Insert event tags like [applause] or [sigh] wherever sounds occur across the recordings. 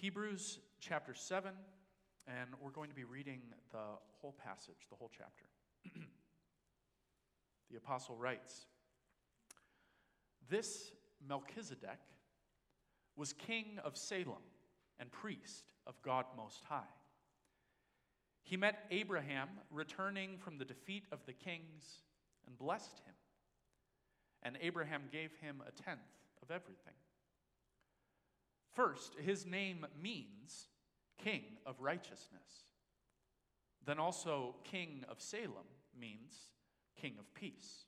Hebrews chapter 7, and we're going to be reading the whole passage, the whole chapter. [clears throat] the apostle writes This Melchizedek was king of Salem and priest of God Most High. He met Abraham returning from the defeat of the kings and blessed him. And Abraham gave him a tenth of everything. First, his name means king of righteousness. Then also, king of Salem means king of peace.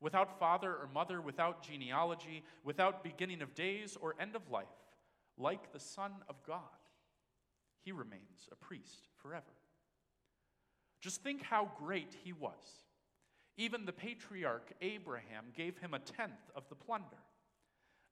Without father or mother, without genealogy, without beginning of days or end of life, like the Son of God, he remains a priest forever. Just think how great he was. Even the patriarch Abraham gave him a tenth of the plunder.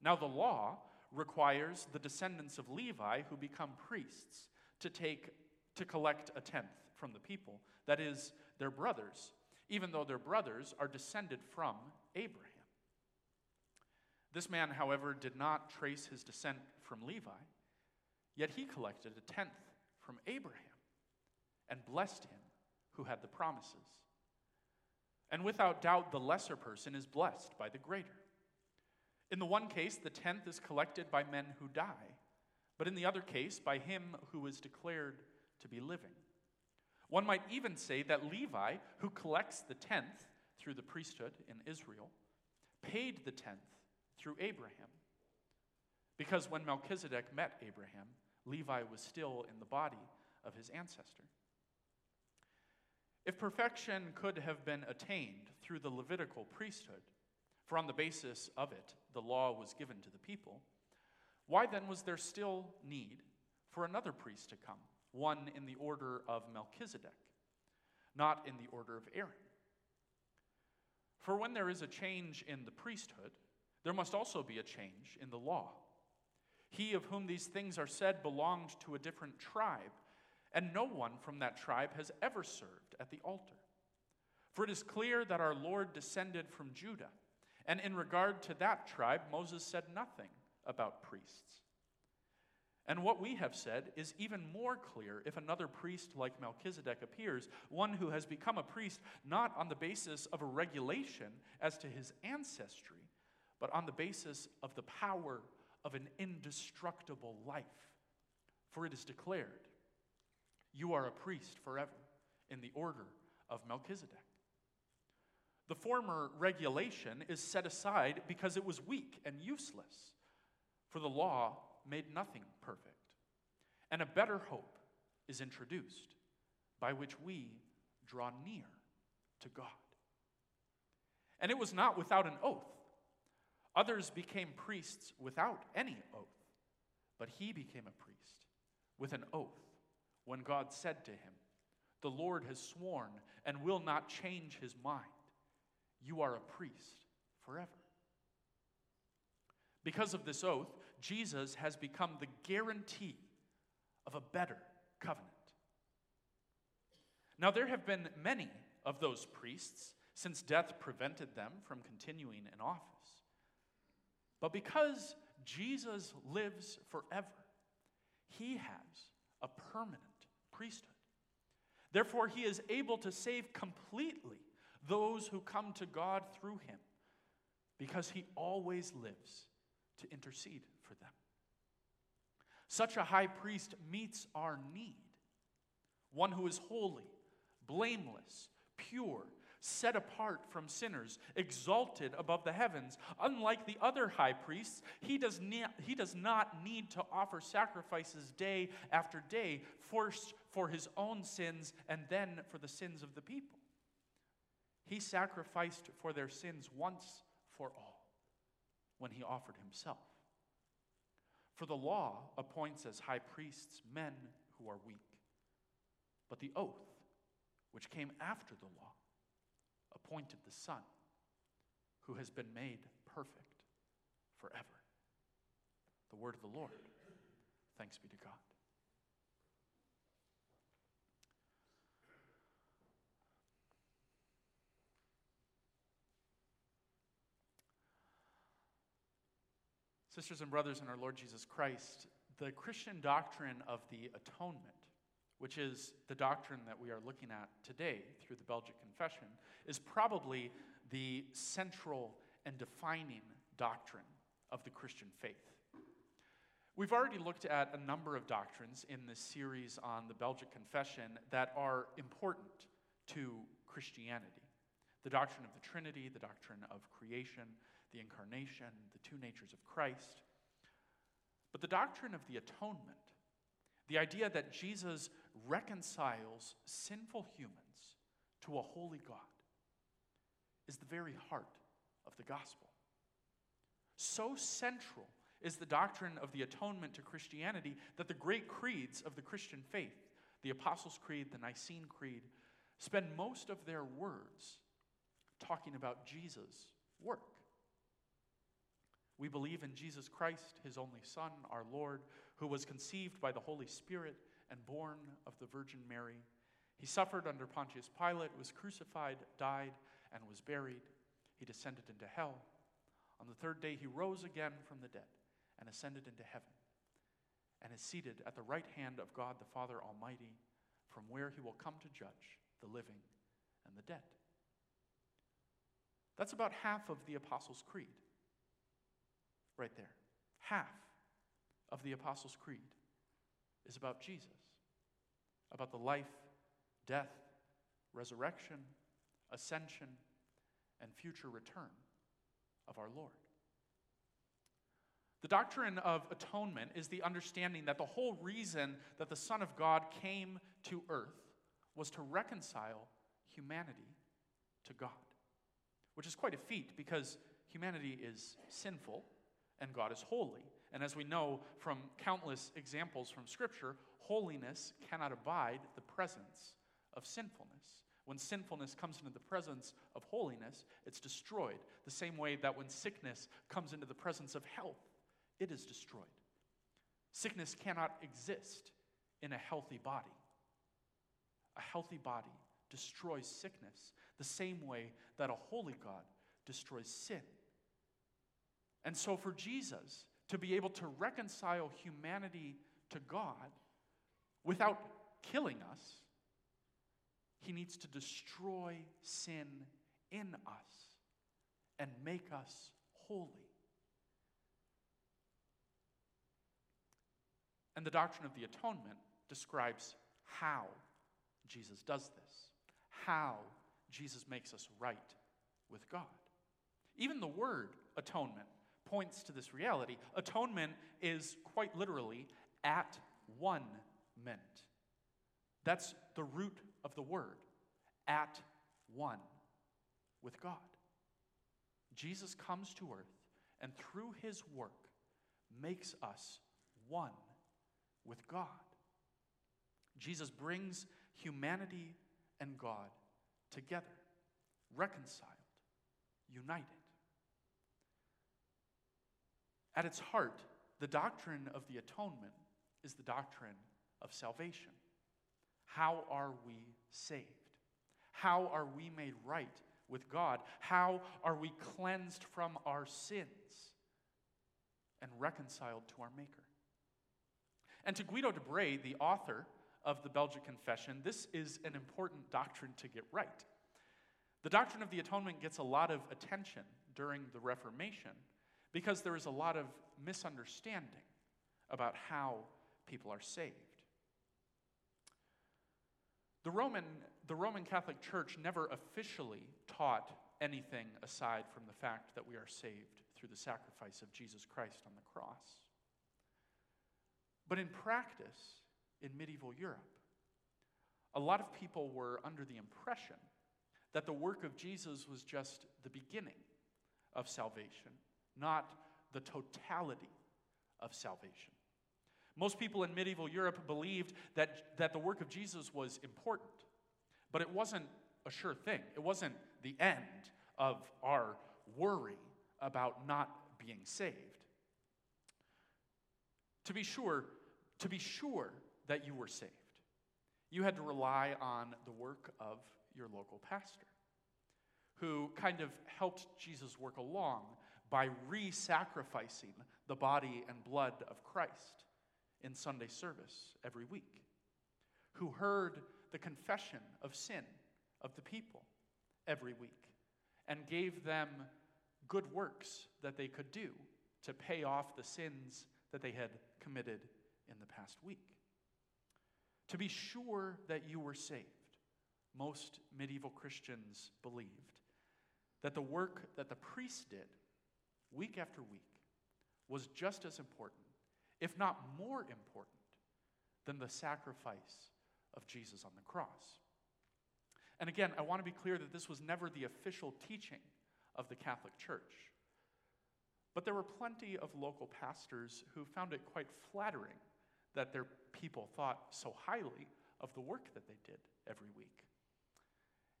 Now, the law requires the descendants of Levi who become priests to take to collect a tenth from the people, that is, their brothers, even though their brothers are descended from Abraham. This man, however, did not trace his descent from Levi, yet he collected a tenth from Abraham and blessed him who had the promises. And without doubt, the lesser person is blessed by the greater. In the one case, the tenth is collected by men who die, but in the other case, by him who is declared to be living. One might even say that Levi, who collects the tenth through the priesthood in Israel, paid the tenth through Abraham. Because when Melchizedek met Abraham, Levi was still in the body of his ancestor. If perfection could have been attained through the Levitical priesthood, for on the basis of it the law was given to the people, why then was there still need for another priest to come, one in the order of Melchizedek, not in the order of Aaron? For when there is a change in the priesthood, there must also be a change in the law. He of whom these things are said belonged to a different tribe, and no one from that tribe has ever served at the altar. For it is clear that our Lord descended from Judah and in regard to that tribe, Moses said nothing about priests. And what we have said is even more clear if another priest like Melchizedek appears, one who has become a priest not on the basis of a regulation as to his ancestry, but on the basis of the power of an indestructible life. For it is declared, You are a priest forever in the order of Melchizedek. The former regulation is set aside because it was weak and useless, for the law made nothing perfect. And a better hope is introduced by which we draw near to God. And it was not without an oath. Others became priests without any oath, but he became a priest with an oath when God said to him, The Lord has sworn and will not change his mind you are a priest forever. Because of this oath, Jesus has become the guarantee of a better covenant. Now, there have been many of those priests since death prevented them from continuing in office. But because Jesus lives forever, he has a permanent priesthood. Therefore, he is able to save completely those who come to God through him, because he always lives to intercede for them. Such a high priest meets our need one who is holy, blameless, pure, set apart from sinners, exalted above the heavens. Unlike the other high priests, he does, ne- he does not need to offer sacrifices day after day, first for his own sins and then for the sins of the people. He sacrificed for their sins once for all when he offered himself. For the law appoints as high priests men who are weak, but the oath, which came after the law, appointed the Son, who has been made perfect forever. The word of the Lord. Thanks be to God. Sisters and brothers in our Lord Jesus Christ, the Christian doctrine of the atonement, which is the doctrine that we are looking at today through the Belgic Confession, is probably the central and defining doctrine of the Christian faith. We've already looked at a number of doctrines in this series on the Belgic Confession that are important to Christianity the doctrine of the Trinity, the doctrine of creation, the incarnation, the two natures of Christ. But the doctrine of the atonement, the idea that Jesus reconciles sinful humans to a holy God, is the very heart of the gospel. So central is the doctrine of the atonement to Christianity that the great creeds of the Christian faith, the Apostles' Creed, the Nicene Creed, spend most of their words talking about Jesus' work. We believe in Jesus Christ, his only Son, our Lord, who was conceived by the Holy Spirit and born of the Virgin Mary. He suffered under Pontius Pilate, was crucified, died, and was buried. He descended into hell. On the third day, he rose again from the dead and ascended into heaven, and is seated at the right hand of God the Father Almighty, from where he will come to judge the living and the dead. That's about half of the Apostles' Creed. Right there. Half of the Apostles' Creed is about Jesus, about the life, death, resurrection, ascension, and future return of our Lord. The doctrine of atonement is the understanding that the whole reason that the Son of God came to earth was to reconcile humanity to God, which is quite a feat because humanity is sinful and God is holy. And as we know from countless examples from Scripture, holiness cannot abide the presence of sinfulness. When sinfulness comes into the presence of holiness, it's destroyed. The same way that when sickness comes into the presence of health, it is destroyed. Sickness cannot exist in a healthy body. A healthy body destroys sickness the same way that a holy God destroys sin. And so, for Jesus to be able to reconcile humanity to God without killing us, he needs to destroy sin in us and make us holy. And the doctrine of the atonement describes how Jesus does this, how Jesus makes us right with God. Even the word atonement points to this reality. Atonement is quite literally at one meant. That's the root of the word, at one with God. Jesus comes to earth and through his work makes us one with God. Jesus brings humanity and God together, reconciled, united. At its heart, the doctrine of the atonement is the doctrine of salvation. How are we saved? How are we made right with God? How are we cleansed from our sins and reconciled to our Maker? And to Guido de Brès, the author of the Belgic Confession, this is an important doctrine to get right. The doctrine of the atonement gets a lot of attention during the Reformation because there is a lot of misunderstanding about how people are saved. The Roman, the Roman Catholic Church never officially taught anything aside from the fact that we are saved through the sacrifice of Jesus Christ on the cross. But in practice, in medieval Europe, a lot of people were under the impression that the work of Jesus was just the beginning of salvation, not the totality of salvation. Most people in medieval Europe believed that, that the work of Jesus was important, but it wasn't a sure thing. It wasn't the end of our worry about not being saved. To be sure, to be sure that you were saved, you had to rely on the work of your local pastor, who kind of helped Jesus work along by re sacrificing the body and blood of Christ in Sunday service every week, who heard the confession of sin of the people every week, and gave them good works that they could do to pay off the sins that they had committed in the past week. To be sure that you were saved, most medieval Christians believed that the work that the priest did week after week was just as important, if not more important, than the sacrifice of Jesus on the cross. And again, I want to be clear that this was never the official teaching of the Catholic Church. But there were plenty of local pastors who found it quite flattering that their people thought so highly of the work that they did every week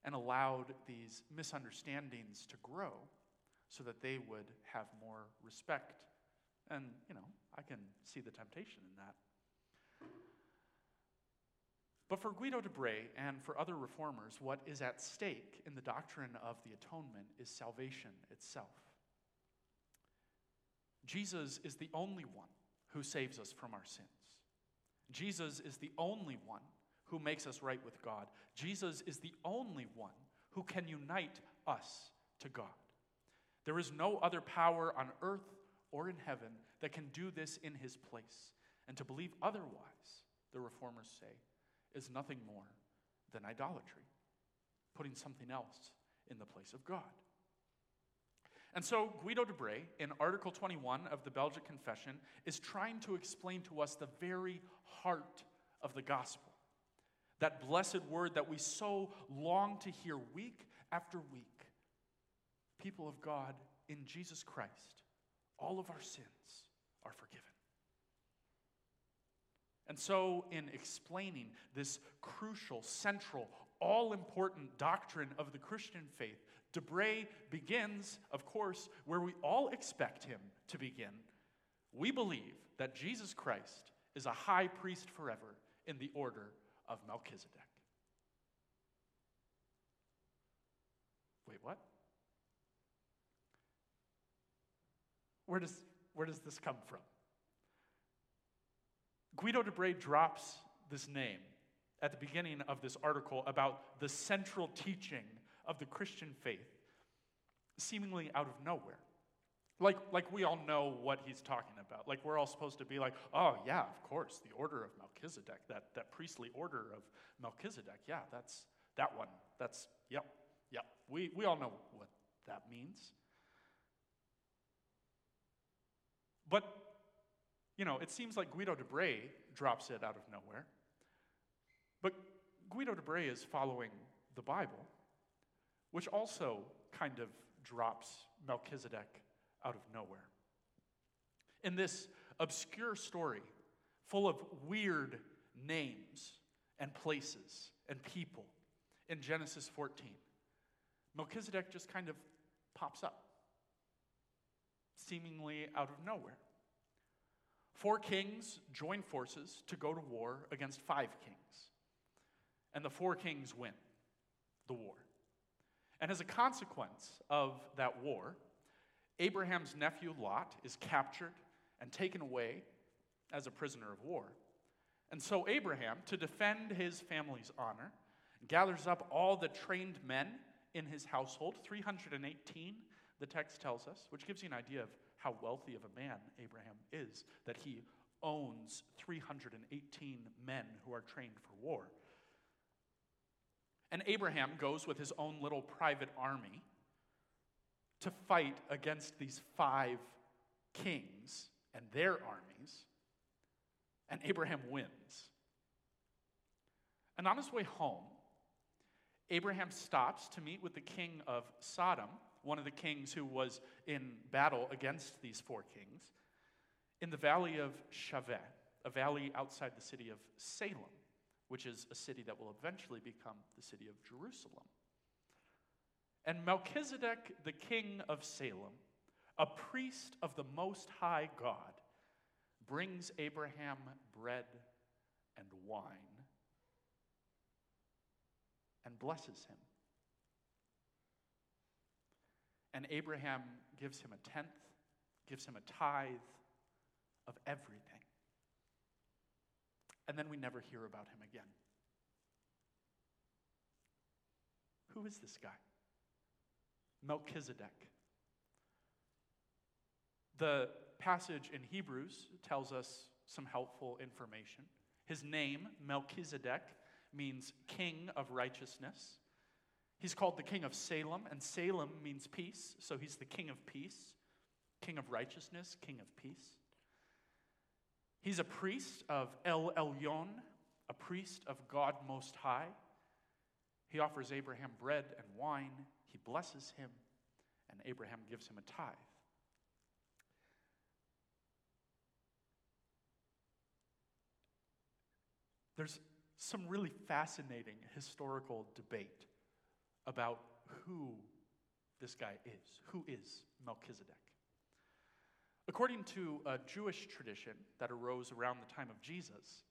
and allowed these misunderstandings to grow so that they would have more respect. And, you know, I can see the temptation in that. But for Guido de Brès and for other reformers, what is at stake in the doctrine of the atonement is salvation itself. Jesus is the only one who saves us from our sins. Jesus is the only one who makes us right with God. Jesus is the only one who can unite us to God. There is no other power on earth or in heaven that can do this in his place. And to believe otherwise, the reformers say, is nothing more than idolatry, putting something else in the place of God. And so Guido de Brès, in Article 21 of the Belgic Confession, is trying to explain to us the very heart of the gospel. That blessed word that we so long to hear week after week. People of God, in Jesus Christ, all of our sins are forgiven. And so, in explaining this crucial, central, all important doctrine of the Christian faith, de Brès begins, of course, where we all expect him to begin. We believe that Jesus Christ is a high priest forever in the order of Melchizedek. Wait, what? Where does, where does this come from? Guido de Brès drops this name at the beginning of this article about the central teaching of the Christian faith, seemingly out of nowhere. Like, like we all know what he's talking about. Like we're all supposed to be like, oh, yeah, of course, the order of Melchizedek, that, that priestly order of Melchizedek. Yeah, that's that one. That's, yep, yep. We, we all know what that means. But, you know, it seems like Guido de Brès drops it out of nowhere. But Guido de Brès is following the Bible, which also kind of drops Melchizedek out of nowhere. In this obscure story, full of weird names and places and people in Genesis 14, Melchizedek just kind of pops up, seemingly out of nowhere. Four kings join forces to go to war against five kings, and the four kings win the war. And as a consequence of that war, Abraham's nephew Lot is captured and taken away as a prisoner of war. And so Abraham, to defend his family's honor, gathers up all the trained men in his household, 318, the text tells us, which gives you an idea of how wealthy of a man Abraham is, that he owns 318 men who are trained for war. And Abraham goes with his own little private army to fight against these five kings and their armies, and Abraham wins. And on his way home, Abraham stops to meet with the king of Sodom, one of the kings who was in battle against these four kings, in the valley of Shaveh, a valley outside the city of Salem, which is a city that will eventually become the city of Jerusalem. And Melchizedek, the king of Salem, a priest of the Most High God, brings Abraham bread and wine and blesses him. And Abraham gives him a tenth, gives him a tithe of everything. and then we never hear about him again. Who is this guy? Melchizedek. The passage in Hebrews tells us some helpful information. His name, Melchizedek, means king of righteousness. He's called the king of Salem, and Salem means peace, so he's the king of peace, king of righteousness, king of peace. He's a priest of El Elyon, a priest of God Most High. He offers Abraham bread and wine, he blesses him, and Abraham gives him a tithe. There's some really fascinating historical debate about who this guy is. Who is Melchizedek? According to a Jewish tradition that arose around the time of Jesus,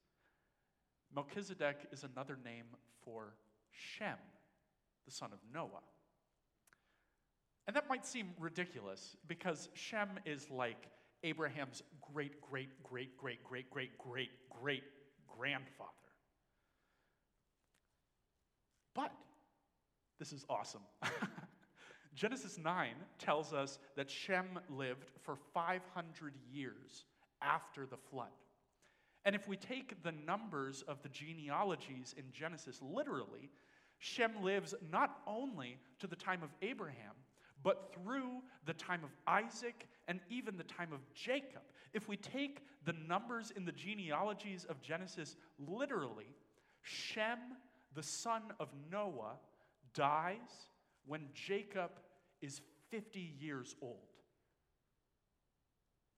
Melchizedek is another name for Shem, the son of Noah. And that might seem ridiculous because Shem is like Abraham's great, great, great, great, great, great, great, great grandfather. But this is awesome. [laughs] Genesis 9 tells us that Shem lived for 500 years after the flood. And if we take the numbers of the genealogies in Genesis literally, Shem lives not only to the time of Abraham, but through the time of Isaac and even the time of Jacob. If we take the numbers in the genealogies of Genesis literally, Shem, the son of Noah, dies when Jacob is 50 years old.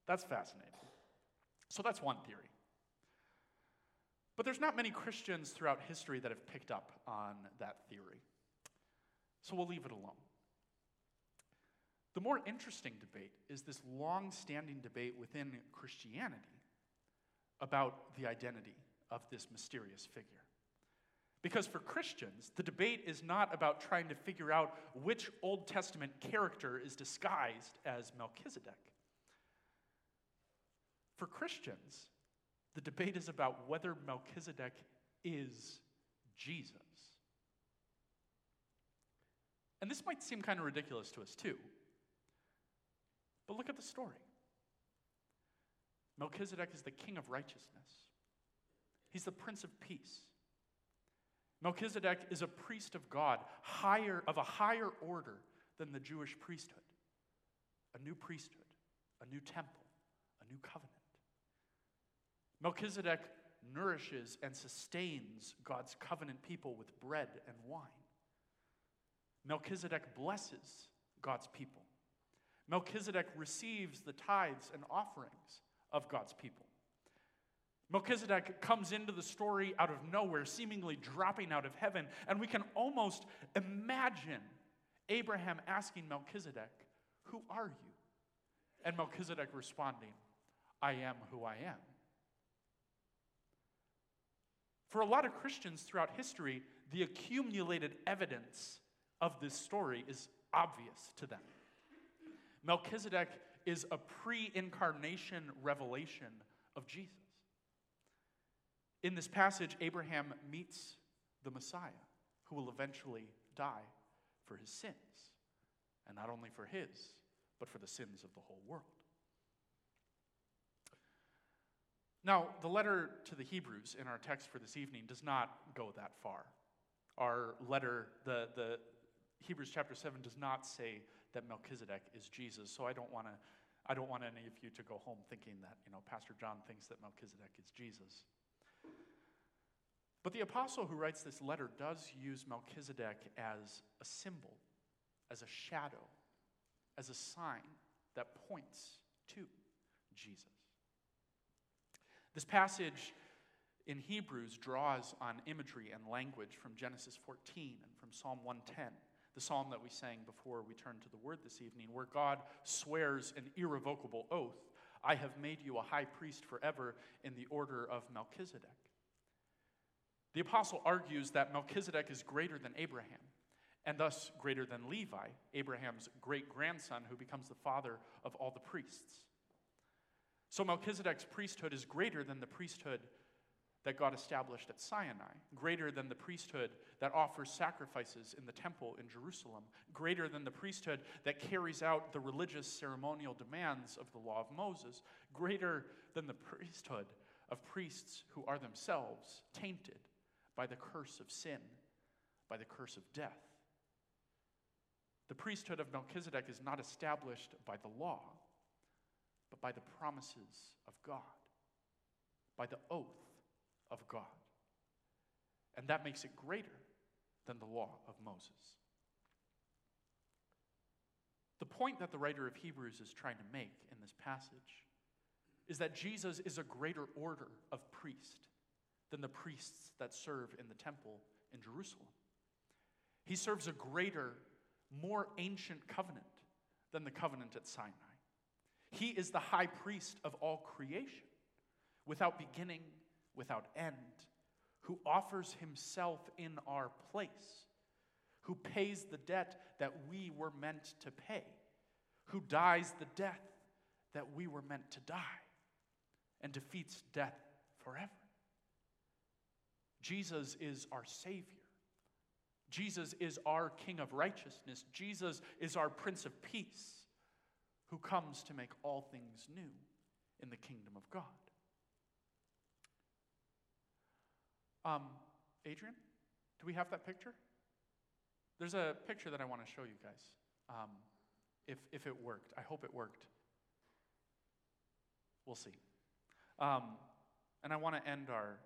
That's fascinating. So that's one theory. But there's not many Christians throughout history that have picked up on that theory. So we'll leave it alone. The more interesting debate is this long standing debate within Christianity about the identity of this mysterious figure. Because for Christians, the debate is not about trying to figure out which Old Testament character is disguised as Melchizedek. For Christians, the debate is about whether Melchizedek is Jesus. And this might seem kind of ridiculous to us, too. But look at the story Melchizedek is the king of righteousness, he's the prince of peace. Melchizedek is a priest of God, higher of a higher order than the Jewish priesthood. A new priesthood, a new temple, a new covenant. Melchizedek nourishes and sustains God's covenant people with bread and wine. Melchizedek blesses God's people. Melchizedek receives the tithes and offerings of God's people. Melchizedek comes into the story out of nowhere, seemingly dropping out of heaven, and we can almost imagine Abraham asking Melchizedek, Who are you? And Melchizedek responding, I am who I am. For a lot of Christians throughout history, the accumulated evidence of this story is obvious to them. Melchizedek is a pre incarnation revelation of Jesus. In this passage, Abraham meets the Messiah who will eventually die for his sins, and not only for his, but for the sins of the whole world. Now, the letter to the Hebrews in our text for this evening does not go that far. Our letter, the, the Hebrews chapter 7, does not say that Melchizedek is Jesus. So I don't want to I don't want any of you to go home thinking that, you know, Pastor John thinks that Melchizedek is Jesus. But the apostle who writes this letter does use Melchizedek as a symbol, as a shadow, as a sign that points to Jesus. This passage in Hebrews draws on imagery and language from Genesis 14 and from Psalm 110 the psalm that we sang before we turned to the word this evening, where God swears an irrevocable oath I have made you a high priest forever in the order of Melchizedek. The apostle argues that Melchizedek is greater than Abraham, and thus greater than Levi, Abraham's great grandson, who becomes the father of all the priests. So Melchizedek's priesthood is greater than the priesthood that God established at Sinai, greater than the priesthood that offers sacrifices in the temple in Jerusalem, greater than the priesthood that carries out the religious ceremonial demands of the law of Moses, greater than the priesthood of priests who are themselves tainted by the curse of sin, by the curse of death. The priesthood of Melchizedek is not established by the law, but by the promises of God, by the oath of God. And that makes it greater than the law of Moses. The point that the writer of Hebrews is trying to make in this passage is that Jesus is a greater order of priest than the priests that serve in the temple in Jerusalem. He serves a greater, more ancient covenant than the covenant at Sinai. He is the high priest of all creation, without beginning, without end, who offers himself in our place, who pays the debt that we were meant to pay, who dies the death that we were meant to die, and defeats death forever. Jesus is our Savior. Jesus is our King of righteousness. Jesus is our Prince of Peace who comes to make all things new in the kingdom of God. Um, Adrian, do we have that picture? There's a picture that I want to show you guys. Um, if, if it worked. I hope it worked. We'll see. Um, and I want to end our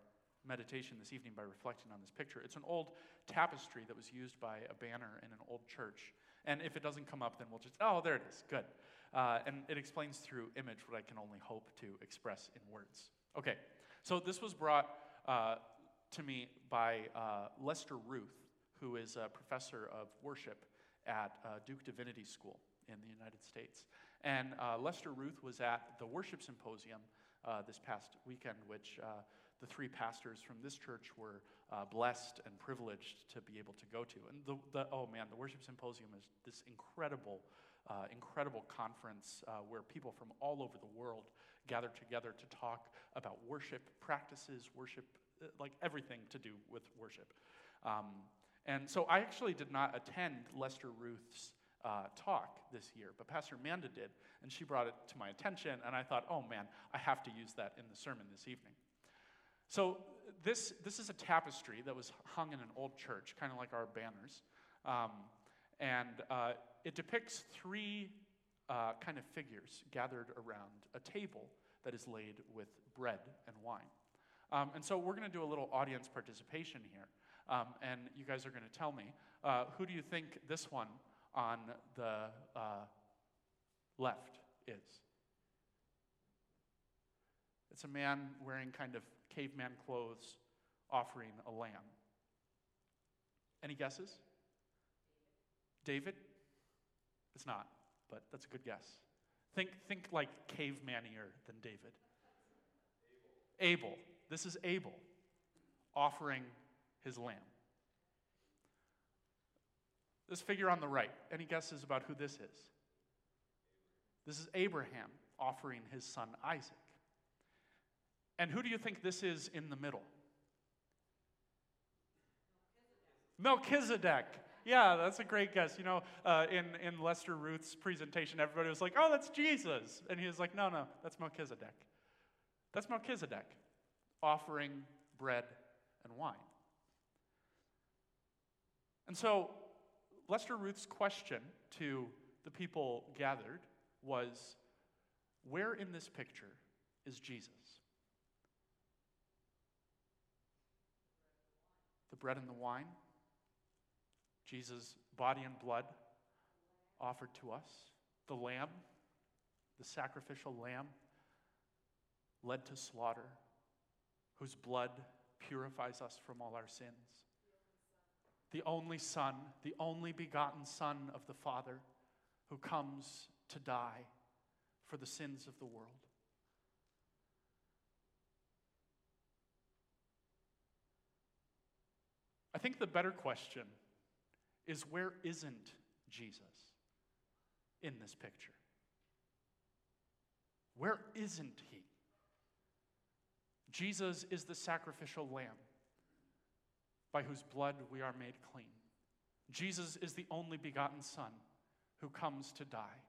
meditation this evening by reflecting on this picture. It's an old tapestry that was used by a banner in an old church. And if it doesn't come up, then we'll just, oh, there it is. Good. Uh, and it explains through image what I can only hope to express in words. Okay, so this was brought uh, to me by uh, Lester Ruth, who is a professor of worship at uh, Duke Divinity School in the United States. And uh, Lester Ruth was at the worship symposium uh, this past weekend, which the three pastors from this church were uh, blessed and privileged to be able to go to. And the, the, oh man, the worship symposium is this incredible, uh, incredible conference uh, where people from all over the world gather together to talk about worship practices, worship, uh, like everything to do with worship. Um, and so I actually did not attend Lester Ruth's uh, talk this year, but Pastor Amanda did, and she brought it to my attention, and I thought, oh man, I have to use that in the sermon this evening. So this, this is a tapestry that was hung in an old church, kind of like our banners. Um, and uh, it depicts three uh, kind of figures gathered around a table that is laid with bread and wine. Um, and so we're going to do a little audience participation here. Um, and you guys are going to tell me uh, who do you think this one on the uh, left is? It's a man wearing kind of caveman clothes offering a lamb. Any guesses? David? It's not, but that's a good guess. Think, think like cavemanier than David. Abel. Abel. This is Abel offering his lamb. This figure on the right, any guesses about who this is? This is Abraham offering his son Isaac. And who do you think this is in the middle? Melchizedek. Yeah, that's a great guess. You know, uh, in, in Lester Ruth's presentation, everybody was like, oh, that's Jesus. And he was like, no, no, that's Melchizedek. That's Melchizedek offering bread and wine. And so, Lester Ruth's question to the people gathered was where in this picture is Jesus? the bread and the wine, Jesus' body and blood offered to us, the lamb, the sacrificial lamb led to slaughter, whose blood purifies us from all our sins. The only Son, the only begotten Son of the Father, who comes to die for the sins of the world. Think the better question is where isn't Jesus in this picture? Where isn't he? Jesus is the sacrificial lamb by whose blood we are made clean. Jesus is the only begotten Son who comes to die.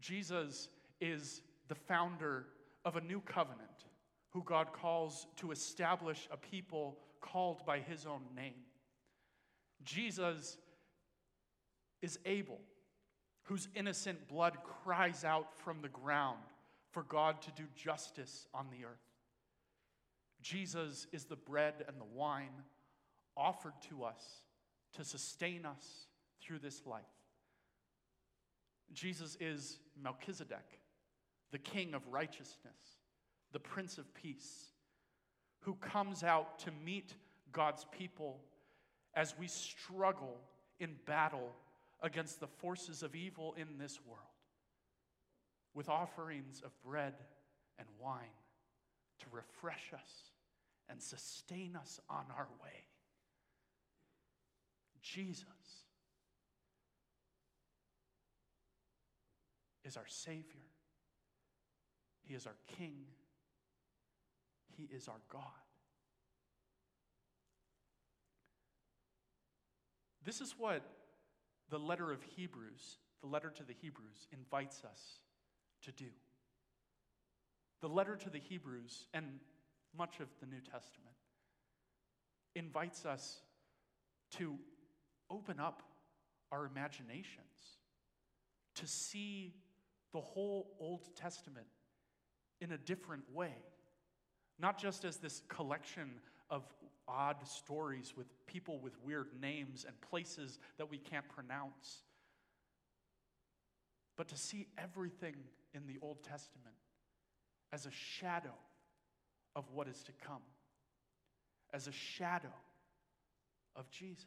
Jesus is the founder of a new covenant who God calls to establish a people called by his own name. Jesus is Abel, whose innocent blood cries out from the ground for God to do justice on the earth. Jesus is the bread and the wine offered to us to sustain us through this life. Jesus is Melchizedek, the king of righteousness, the prince of peace, who comes out to meet God's people as we struggle in battle against the forces of evil in this world with offerings of bread and wine to refresh us and sustain us on our way. Jesus is our Savior, He is our King, He is our God. This is what the letter of Hebrews, the letter to the Hebrews, invites us to do. The letter to the Hebrews and much of the New Testament invites us to open up our imaginations, to see the whole Old Testament in a different way. Not just as this collection of odd stories with people with weird names and places that we can't pronounce, but to see everything in the Old Testament as a shadow of what is to come, as a shadow of Jesus.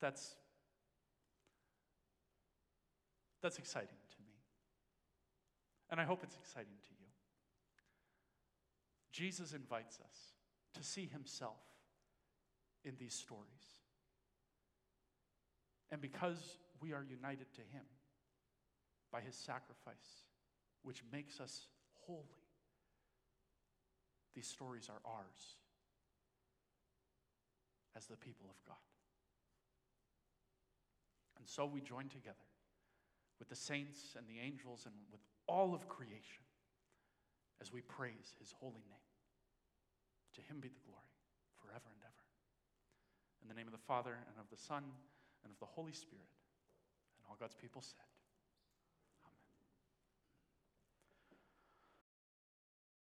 That's, that's exciting. And I hope it's exciting to you. Jesus invites us to see himself in these stories. And because we are united to him by his sacrifice, which makes us holy, these stories are ours as the people of God. And so we join together with the saints and the angels and with all of creation as we praise his holy name. To him be the glory forever and ever. In the name of the Father, and of the Son, and of the Holy Spirit. And all God's people said,